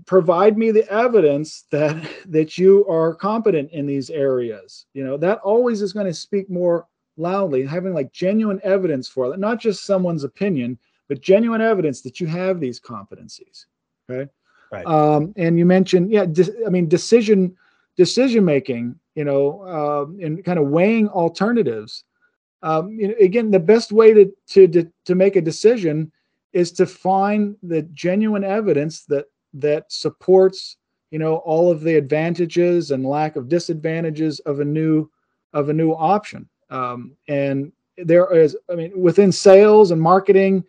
Provide me the evidence that that you are competent in these areas. You know, that always is going to speak more loudly, having like genuine evidence for it, not just someone's opinion, but genuine evidence that you have these competencies. Okay. Right. Um, and you mentioned, yeah, de- I mean, decision decision making, you know, uh, and kind of weighing alternatives. Um, you know, again, the best way to, to to make a decision is to find the genuine evidence that that supports, you know, all of the advantages and lack of disadvantages of a new of a new option. Um, and there is, I mean, within sales and marketing,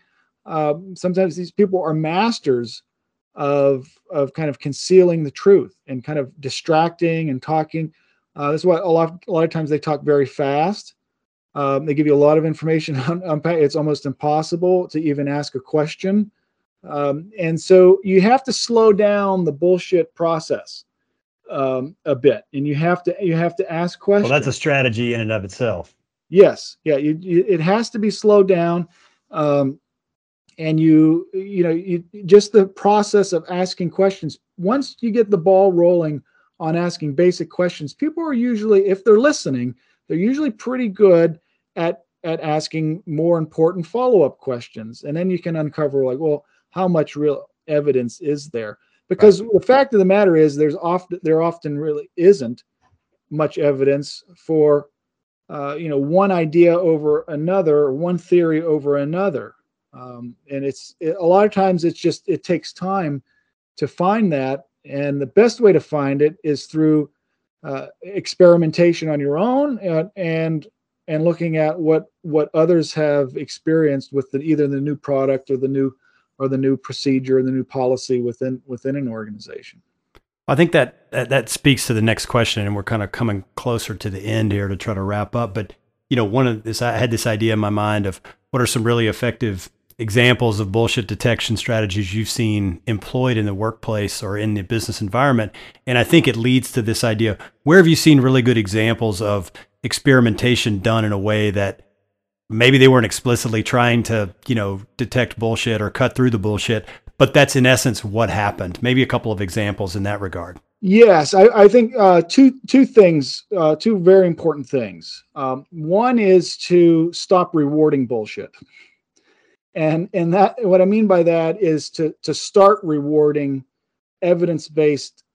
uh, sometimes these people are masters of of kind of concealing the truth and kind of distracting and talking. Uh, that's why a lot a lot of times they talk very fast. Um, they give you a lot of information on, on it's almost impossible to even ask a question. Um, and so you have to slow down the bullshit process um, a bit, and you have to you have to ask questions. Well, that's a strategy in and of itself. Yes, yeah, you, you, it has to be slowed down, um, and you you know you, just the process of asking questions. Once you get the ball rolling on asking basic questions, people are usually, if they're listening, they're usually pretty good at at asking more important follow up questions, and then you can uncover like, well, how much real evidence is there? Because right. the fact of the matter is there's often there often really isn't much evidence for uh, you know one idea over another or one theory over another um, and it's it, a lot of times it's just it takes time to find that and the best way to find it is through uh, experimentation on your own and, and and looking at what what others have experienced with the, either the new product or the new or the new procedure, or the new policy within within an organization. I think that, that that speaks to the next question, and we're kind of coming closer to the end here to try to wrap up. But you know, one of this, I had this idea in my mind of what are some really effective examples of bullshit detection strategies you've seen employed in the workplace or in the business environment. And I think it leads to this idea where have you seen really good examples of experimentation done in a way that maybe they weren't explicitly trying to, you know, detect bullshit or cut through the bullshit, but that's in essence what happened. Maybe a couple of examples in that regard. Yes, I, I think uh, two two things, uh, two very important things. Um, one is to stop rewarding bullshit, and and that what I mean by that is to to start rewarding evidence based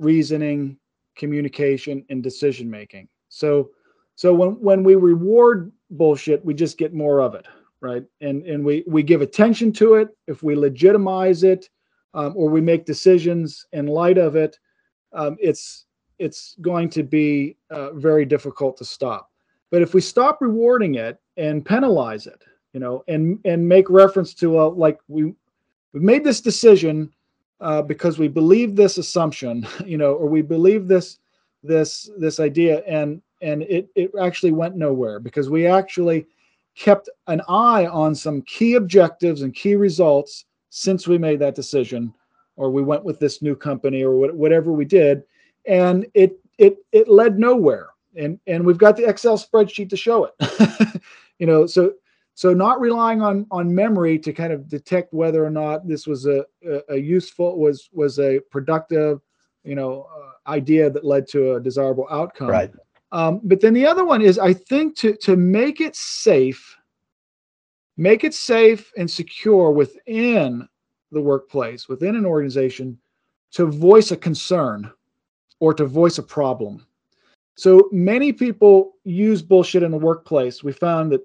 reasoning, communication, and decision making. So so when when we reward bullshit, we just get more of it, right? And and we we give attention to it. If we legitimize it, um, or we make decisions in light of it um, it's it's going to be uh, very difficult to stop. But if we stop rewarding it and penalize it, you know, and and make reference to uh, like we we made this decision uh, because we believe this assumption, you know, or we believe this this this idea, and and it it actually went nowhere because we actually kept an eye on some key objectives and key results since we made that decision or we went with this new company or whatever we did. And it it it led nowhere. And and we've got the excel spreadsheet to show it. You know so so not relying on on memory to kind of detect whether or not this was a a, a useful was was a productive you know uh, idea that led to a desirable outcome. Right um, but then the other one is i think to to make it safe make it safe and secure within the workplace, within an organization, to voice a concern or to voice a problem. So many people use bullshit in the workplace. We found that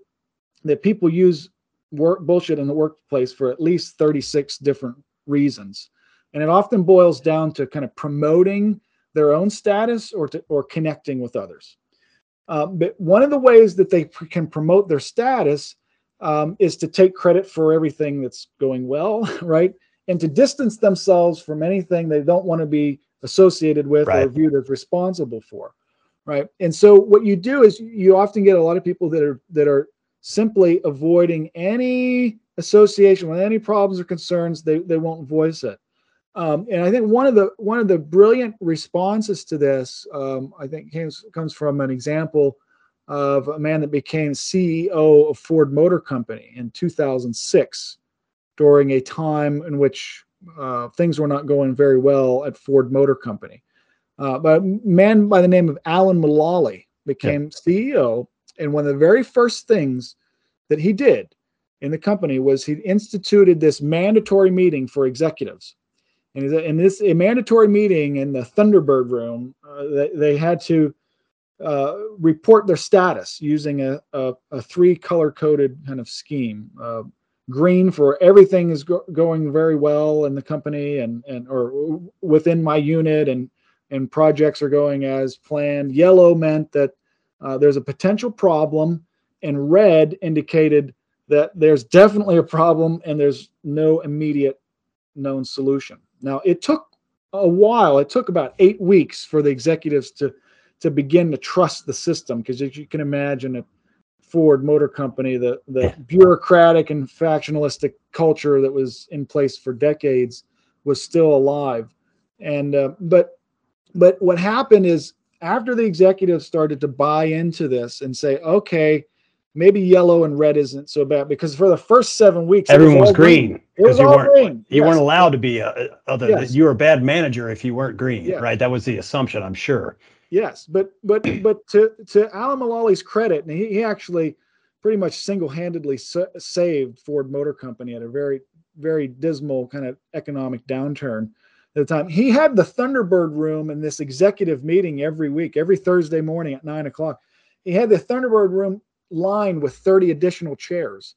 that people use work bullshit in the workplace for at least 36 different reasons. And it often boils down to kind of promoting their own status or to, or connecting with others. Uh, but one of the ways that they pr- can promote their status um, is to take credit for everything that's going well, right? And to distance themselves from anything they don't want to be associated with right. or viewed as responsible for, right? And so what you do is you often get a lot of people that are that are simply avoiding any association with any problems or concerns. They they won't voice it. Um, and I think one of the one of the brilliant responses to this, um, I think, comes comes from an example of a man that became CEO of Ford Motor Company in 2006 during a time in which uh, things were not going very well at Ford Motor Company. Uh, but a man by the name of Alan Mulally became yeah. CEO, and one of the very first things that he did in the company was he instituted this mandatory meeting for executives. And in this a mandatory meeting in the Thunderbird room, uh, they, they had to uh, report their status using a, a, a three color coded kind of scheme. Uh, green for everything is go- going very well in the company and and or within my unit and and projects are going as planned. Yellow meant that uh, there's a potential problem, and red indicated that there's definitely a problem and there's no immediate known solution. Now it took a while. It took about eight weeks for the executives to to begin to trust the system because as you can imagine, it, Ford Motor Company, the the bureaucratic and factionalistic culture that was in place for decades was still alive. And uh, but but what happened is after the executives started to buy into this and say, okay, maybe yellow and red isn't so bad because for the first seven weeks everyone was, was green because you weren't green. you yes. weren't allowed to be a, other yes. you were a bad manager if you weren't green yes. right that was the assumption i'm sure Yes, but but but to to Alan Mulally's credit, and he, he actually pretty much single-handedly sa- saved Ford Motor Company at a very very dismal kind of economic downturn at the time. He had the Thunderbird room in this executive meeting every week, every Thursday morning at nine o'clock. He had the Thunderbird room lined with 30 additional chairs.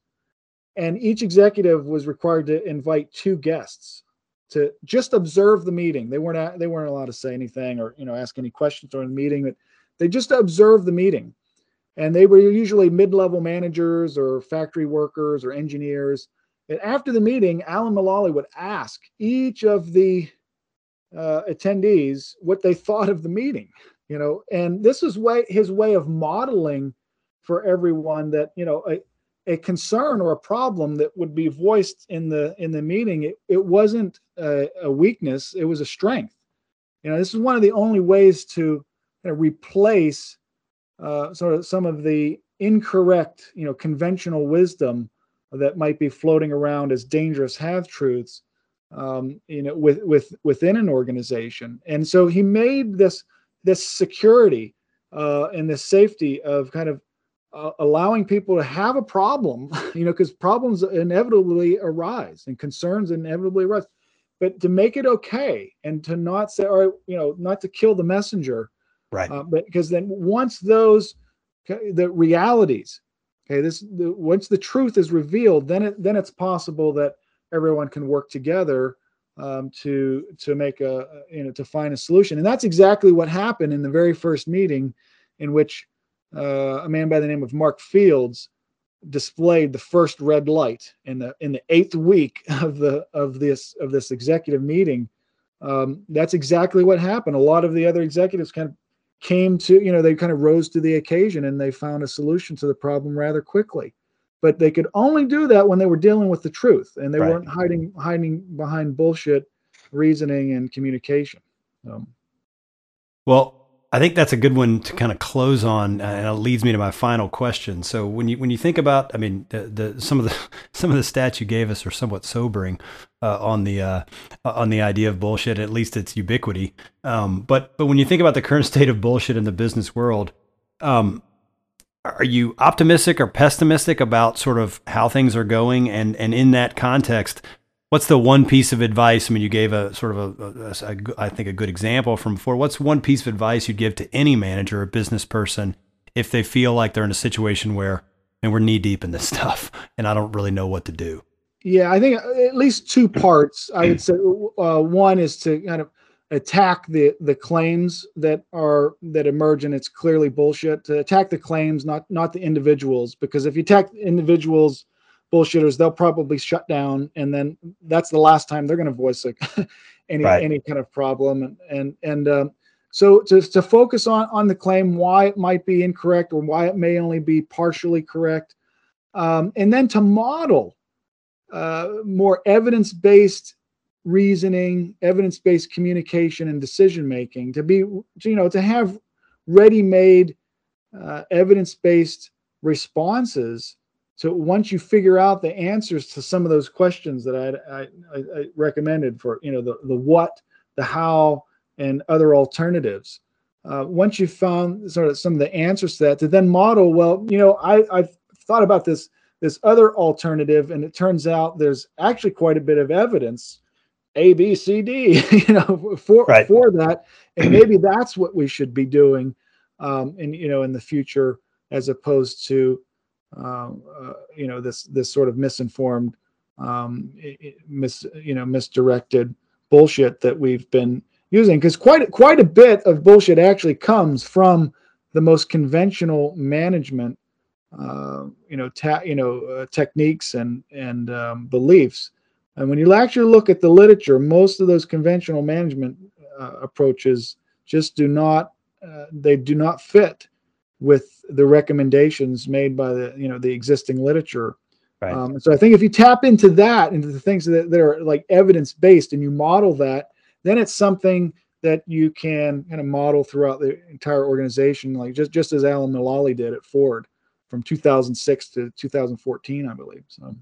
And each executive was required to invite two guests to just observe the meeting. They weren't they weren't allowed to say anything or you know ask any questions during the meeting, but they just observed the meeting. And they were usually mid-level managers or factory workers or engineers. And after the meeting, Alan Mulally would ask each of the uh, attendees what they thought of the meeting. You know, and this is way his way of modeling for everyone that you know a a concern or a problem that would be voiced in the in the meeting, it, it wasn't a, a weakness; it was a strength. You know, this is one of the only ways to kind of replace uh, sort of some of the incorrect, you know, conventional wisdom that might be floating around as dangerous half truths, um, you know, with with within an organization. And so he made this this security uh, and this safety of kind of uh, allowing people to have a problem, you know, because problems inevitably arise and concerns inevitably arise, but to make it okay and to not say, all right, you know, not to kill the messenger, right? Uh, but because then once those the realities, okay, this the, once the truth is revealed, then it then it's possible that everyone can work together um, to to make a you know to find a solution, and that's exactly what happened in the very first meeting, in which uh, a man by the name of Mark Fields displayed the first red light in the in the eighth week of the of this of this executive meeting. Um, that's exactly what happened. A lot of the other executives kind of came to you know they kind of rose to the occasion and they found a solution to the problem rather quickly but they could only do that when they were dealing with the truth and they right. weren't hiding hiding behind bullshit reasoning and communication um, well I think that's a good one to kind of close on, and it leads me to my final question. So when you when you think about, I mean, the, the some of the some of the stats you gave us are somewhat sobering uh, on the uh, on the idea of bullshit. At least its ubiquity. Um, but but when you think about the current state of bullshit in the business world, um, are you optimistic or pessimistic about sort of how things are going? And and in that context, what's the one piece of advice? I mean, you gave a sort of a, a, a, I think a good example from before. What's one piece of advice you'd give to any manager or business person if they feel like they're in a situation where, and we're knee deep in this stuff, and I don't really know what to do? Yeah, I think at least two parts. I would say uh, one is to kind of attack the the claims that are that emerge and it's clearly bullshit. To attack the claims, not not the individuals, because if you attack individuals bullshitters, they'll probably shut down, and then that's the last time they're going to voice like any right. any kind of problem. And and and um, so to to focus on on the claim, why it might be incorrect or why it may only be partially correct, um, and then to model uh, more evidence based reasoning, evidence based communication, and decision making. To be you know to have ready made uh, evidence based responses so once you figure out the answers to some of those questions that I, I, I recommended for, you know, the, the what, the how, and other alternatives, uh, once you found sort of some of the answers to that, to then model, well, you know, I, I've thought about this this other alternative, and it turns out there's actually quite a bit of evidence, A, B, C, D, you know, for right. for that, and maybe that's what we should be doing, um, in you know, in the future, as opposed to um, uh, you know this this sort of misinformed um, mis you know misdirected bullshit that we've been using. Because quite quite a bit of bullshit actually comes from the most conventional management uh, you know ta- you know uh, techniques and and um, beliefs. And when you actually look at the literature most of those conventional management uh, approaches just do not uh, they do not fit with the recommendations made by the you know the existing literature. Right. Um, so I think if you tap into that, into the things that, that are like evidence based, and you model that, then it's something that you can kind of model throughout the entire organization, like just just as Alan Mulally did at Ford from 2006 to 2014, I believe. So.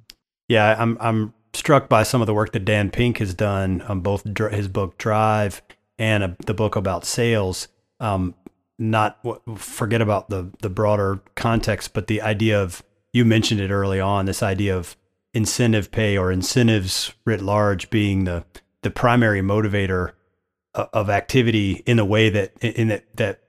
Yeah, I'm I'm struck by some of the work that Dan Pink has done on both his book Drive and a, the book about sales. Um, not forget about the the broader context, but the idea of you mentioned it early on. This idea of incentive pay or incentives writ large being the the primary motivator uh, of activity in a way that in that that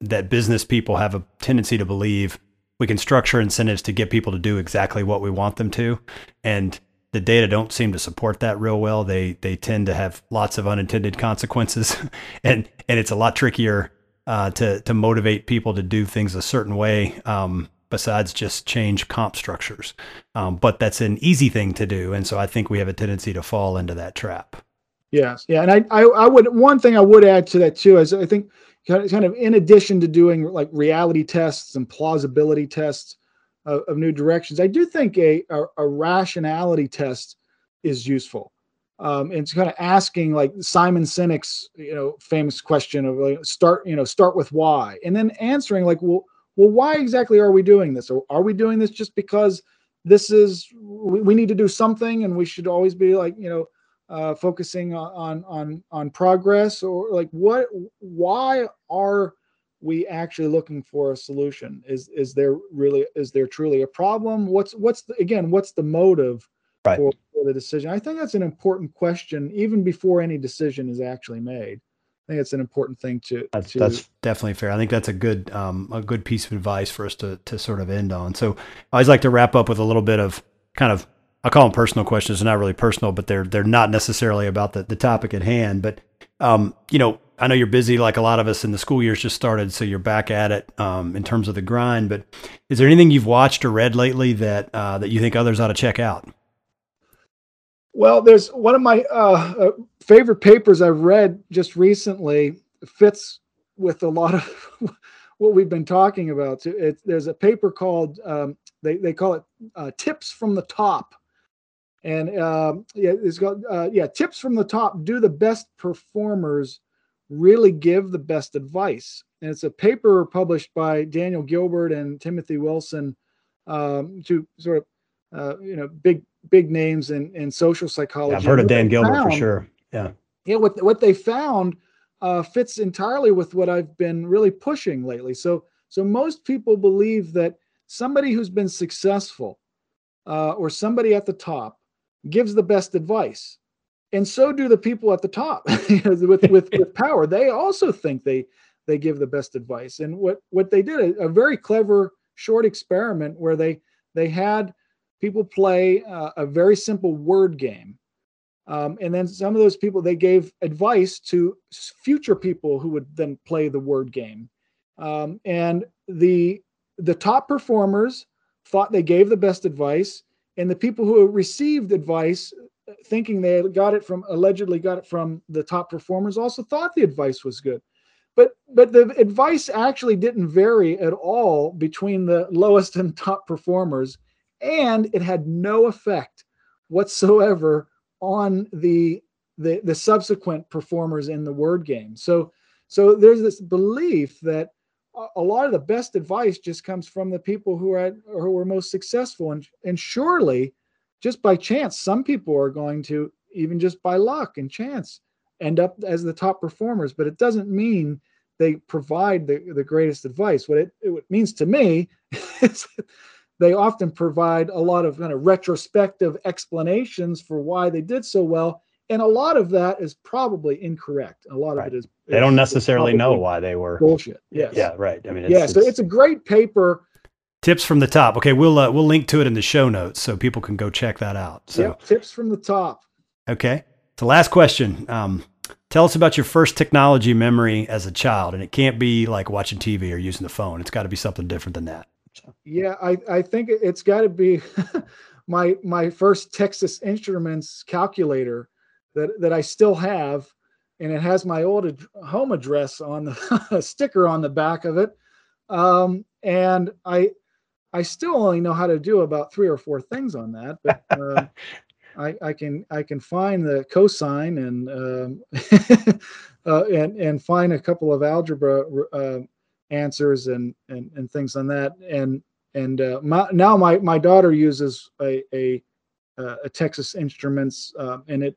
that business people have a tendency to believe we can structure incentives to get people to do exactly what we want them to and the data don't seem to support that real well they they tend to have lots of unintended consequences and and it's a lot trickier uh, to to motivate people to do things a certain way. Um, besides just change comp structures, um, but that's an easy thing to do, and so I think we have a tendency to fall into that trap. Yes, yeah, and I, I, I would one thing I would add to that too is I think kind of in addition to doing like reality tests and plausibility tests, of, of new directions. I do think a, a, a rationality test is useful. Um, and it's kind of asking like Simon Sinek's, you know, famous question of like, start, you know, start with why, and then answering like, well, well, why exactly are we doing this? Or are we doing this just because this is we, we need to do something, and we should always be like, you know, uh, focusing on on on progress, or like what? Why are we actually looking for a solution? Is is there really is there truly a problem? What's what's the, again? What's the motive right. for, for the decision? I think that's an important question, even before any decision is actually made. I think it's an important thing to. That's, to, that's definitely fair. I think that's a good um, a good piece of advice for us to to sort of end on. So I always like to wrap up with a little bit of kind of I call them personal questions. They're not really personal, but they're they're not necessarily about the the topic at hand. But um, you know, I know you're busy like a lot of us and the school year's just started, so you're back at it um, in terms of the grind. But is there anything you've watched or read lately that uh, that you think others ought to check out? Well, there's one of my uh, uh, favorite papers I've read just recently fits with a lot of what we've been talking about. It, there's a paper called um, they they call it uh, "Tips from the Top," and um, yeah, it's got uh, yeah tips from the top. Do the best performers really give the best advice. And it's a paper published by Daniel Gilbert and Timothy Wilson, um, two sort of uh, you know big big names in in social psychology. Yeah, I've heard of Dan Gilbert found, for sure. Yeah, yeah. What what they found uh, fits entirely with what I've been really pushing lately. So so most people believe that somebody who's been successful uh, or somebody at the top gives the best advice and so do the people at the top with, with with power they also think they they give the best advice and what what they did a, a very clever short experiment where they they had people play uh, a very simple word game. Um, and then some of those people they gave advice to future people who would then play the word game. Um, and the the top performers thought they gave the best advice and the people who received advice thinking they got it from allegedly got it from the top performers also thought the advice was good. But but the advice actually didn't vary at all between the lowest and top performers and it had no effect whatsoever on the the, the subsequent performers in the word game so so there's this belief that a lot of the best advice just comes from the people who are who are most successful and and surely just by chance. Some people are going to, even just by luck and chance, end up as the top performers, but it doesn't mean they provide the, the greatest advice. What it, it means to me is they often provide a lot of kind of retrospective explanations for why they did so well. And a lot of that is probably incorrect. A lot right. of it is. They don't necessarily know why they were bullshit. Yes. Yeah. Right. I mean, it's, yeah. So it's a great paper Tips from the top. Okay, we'll uh, we'll link to it in the show notes so people can go check that out. So yep, tips from the top. Okay. So last question. Um, tell us about your first technology memory as a child, and it can't be like watching TV or using the phone. It's got to be something different than that. Yeah, I I think it's got to be my my first Texas Instruments calculator that that I still have, and it has my old ad- home address on the sticker on the back of it. Um, and I I still only know how to do about three or four things on that, but uh, I, I, can I can find the cosine and um, uh, and and find a couple of algebra uh, answers and, and and things on that. And and uh, my, now my my daughter uses a a, uh, a Texas Instruments, um, and it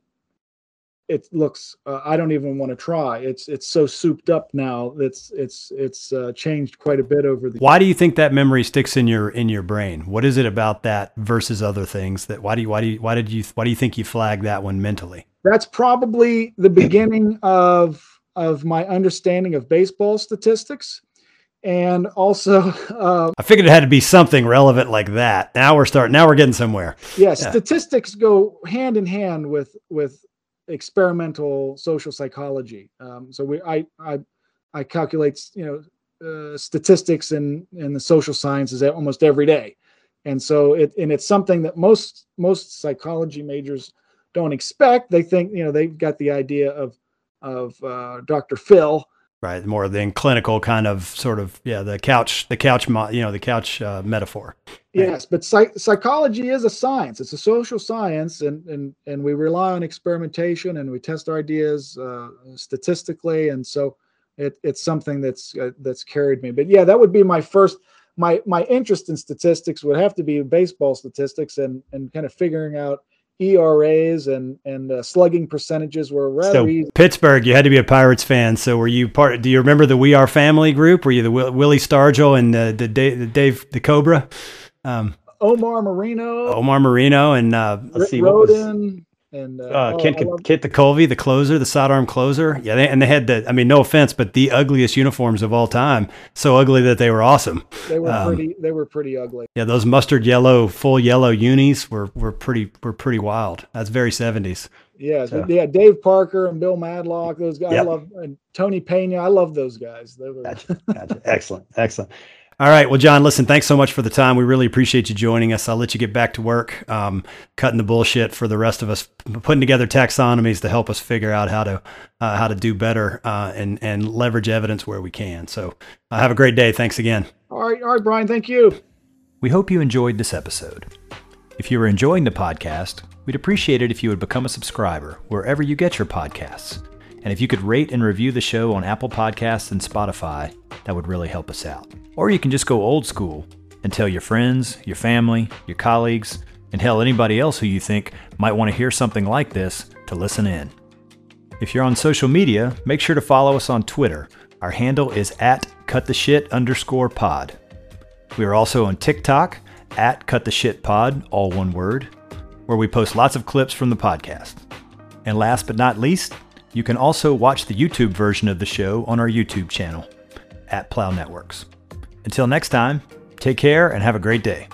it looks uh, i don't even want to try. It's it's so souped up now it's it's it's uh, changed quite a bit over the why do you think that memory sticks in your in your brain? What is it about that versus other things that why do you why do you why did you why do you think you flagged that one mentally? That's probably the beginning of of my understanding of baseball statistics and also uh, i figured it had to be something relevant like that now we're starting now we're getting somewhere yeah, yeah. statistics go hand in hand with with experimental social psychology. Um, so we, I, I, I calculate, you know, uh, statistics in in the social sciences almost every day, and so it and it's something that most most psychology majors don't expect. They think, you know, they've got the idea of of uh, Dr. Phil right? More than clinical kind of sort of yeah, the couch, the couch, you know, the couch uh, metaphor. Yes, but psych- psychology is a science. It's a social science, and and and we rely on experimentation and we test our ideas uh, statistically, and so it, it's something that's uh, that's carried me. But yeah, that would be my first. My my interest in statistics would have to be baseball statistics and and kind of figuring out ERAs and and uh, slugging percentages were rather so, easy. Pittsburgh, you had to be a Pirates fan. So were you part? Do you remember the We Are Family group? Were you the Willie Stargell and the the Dave the, Dave, the Cobra? Um, Omar Moreno, Omar Moreno, and uh, let's see, Roden, and uh, uh, Kent, oh, Kent Tekulve, the closer, the sidearm closer. Yeah, they, and they had the. I mean, no offense, but the ugliest uniforms of all time. So ugly that they were awesome. They were um, pretty. They were pretty ugly. Yeah, those mustard yellow, full yellow unis were were pretty were pretty wild. That's very seventies. Yeah, so. yeah. Dave Parker and Bill Madlock, those guys. Yep. I love and Tony Pena. I love those guys. They were gotcha, gotcha. excellent, excellent. All right. Well, John, listen, thanks so much for the time. We really appreciate you joining us. I'll let you get back to work, um, cutting the bullshit for the rest of us, putting together taxonomies to help us figure out how to uh, how to do better uh, and and leverage evidence where we can. So, uh, have a great day. Thanks again. All right, all right, Brian. Thank you. We hope you enjoyed this episode. If you are enjoying the podcast, we'd appreciate it if you would become a subscriber wherever you get your podcasts. And if you could rate and review the show on Apple Podcasts and Spotify, that would really help us out. Or you can just go old school and tell your friends, your family, your colleagues, and hell, anybody else who you think might want to hear something like this to listen in. If you're on social media, make sure to follow us on Twitter. Our handle is at cuttheshit underscore pod. We are also on TikTok at cuttheshitpod, all one word, where we post lots of clips from the podcast. And last but not least, you can also watch the YouTube version of the show on our YouTube channel at Plow Networks. Until next time, take care and have a great day.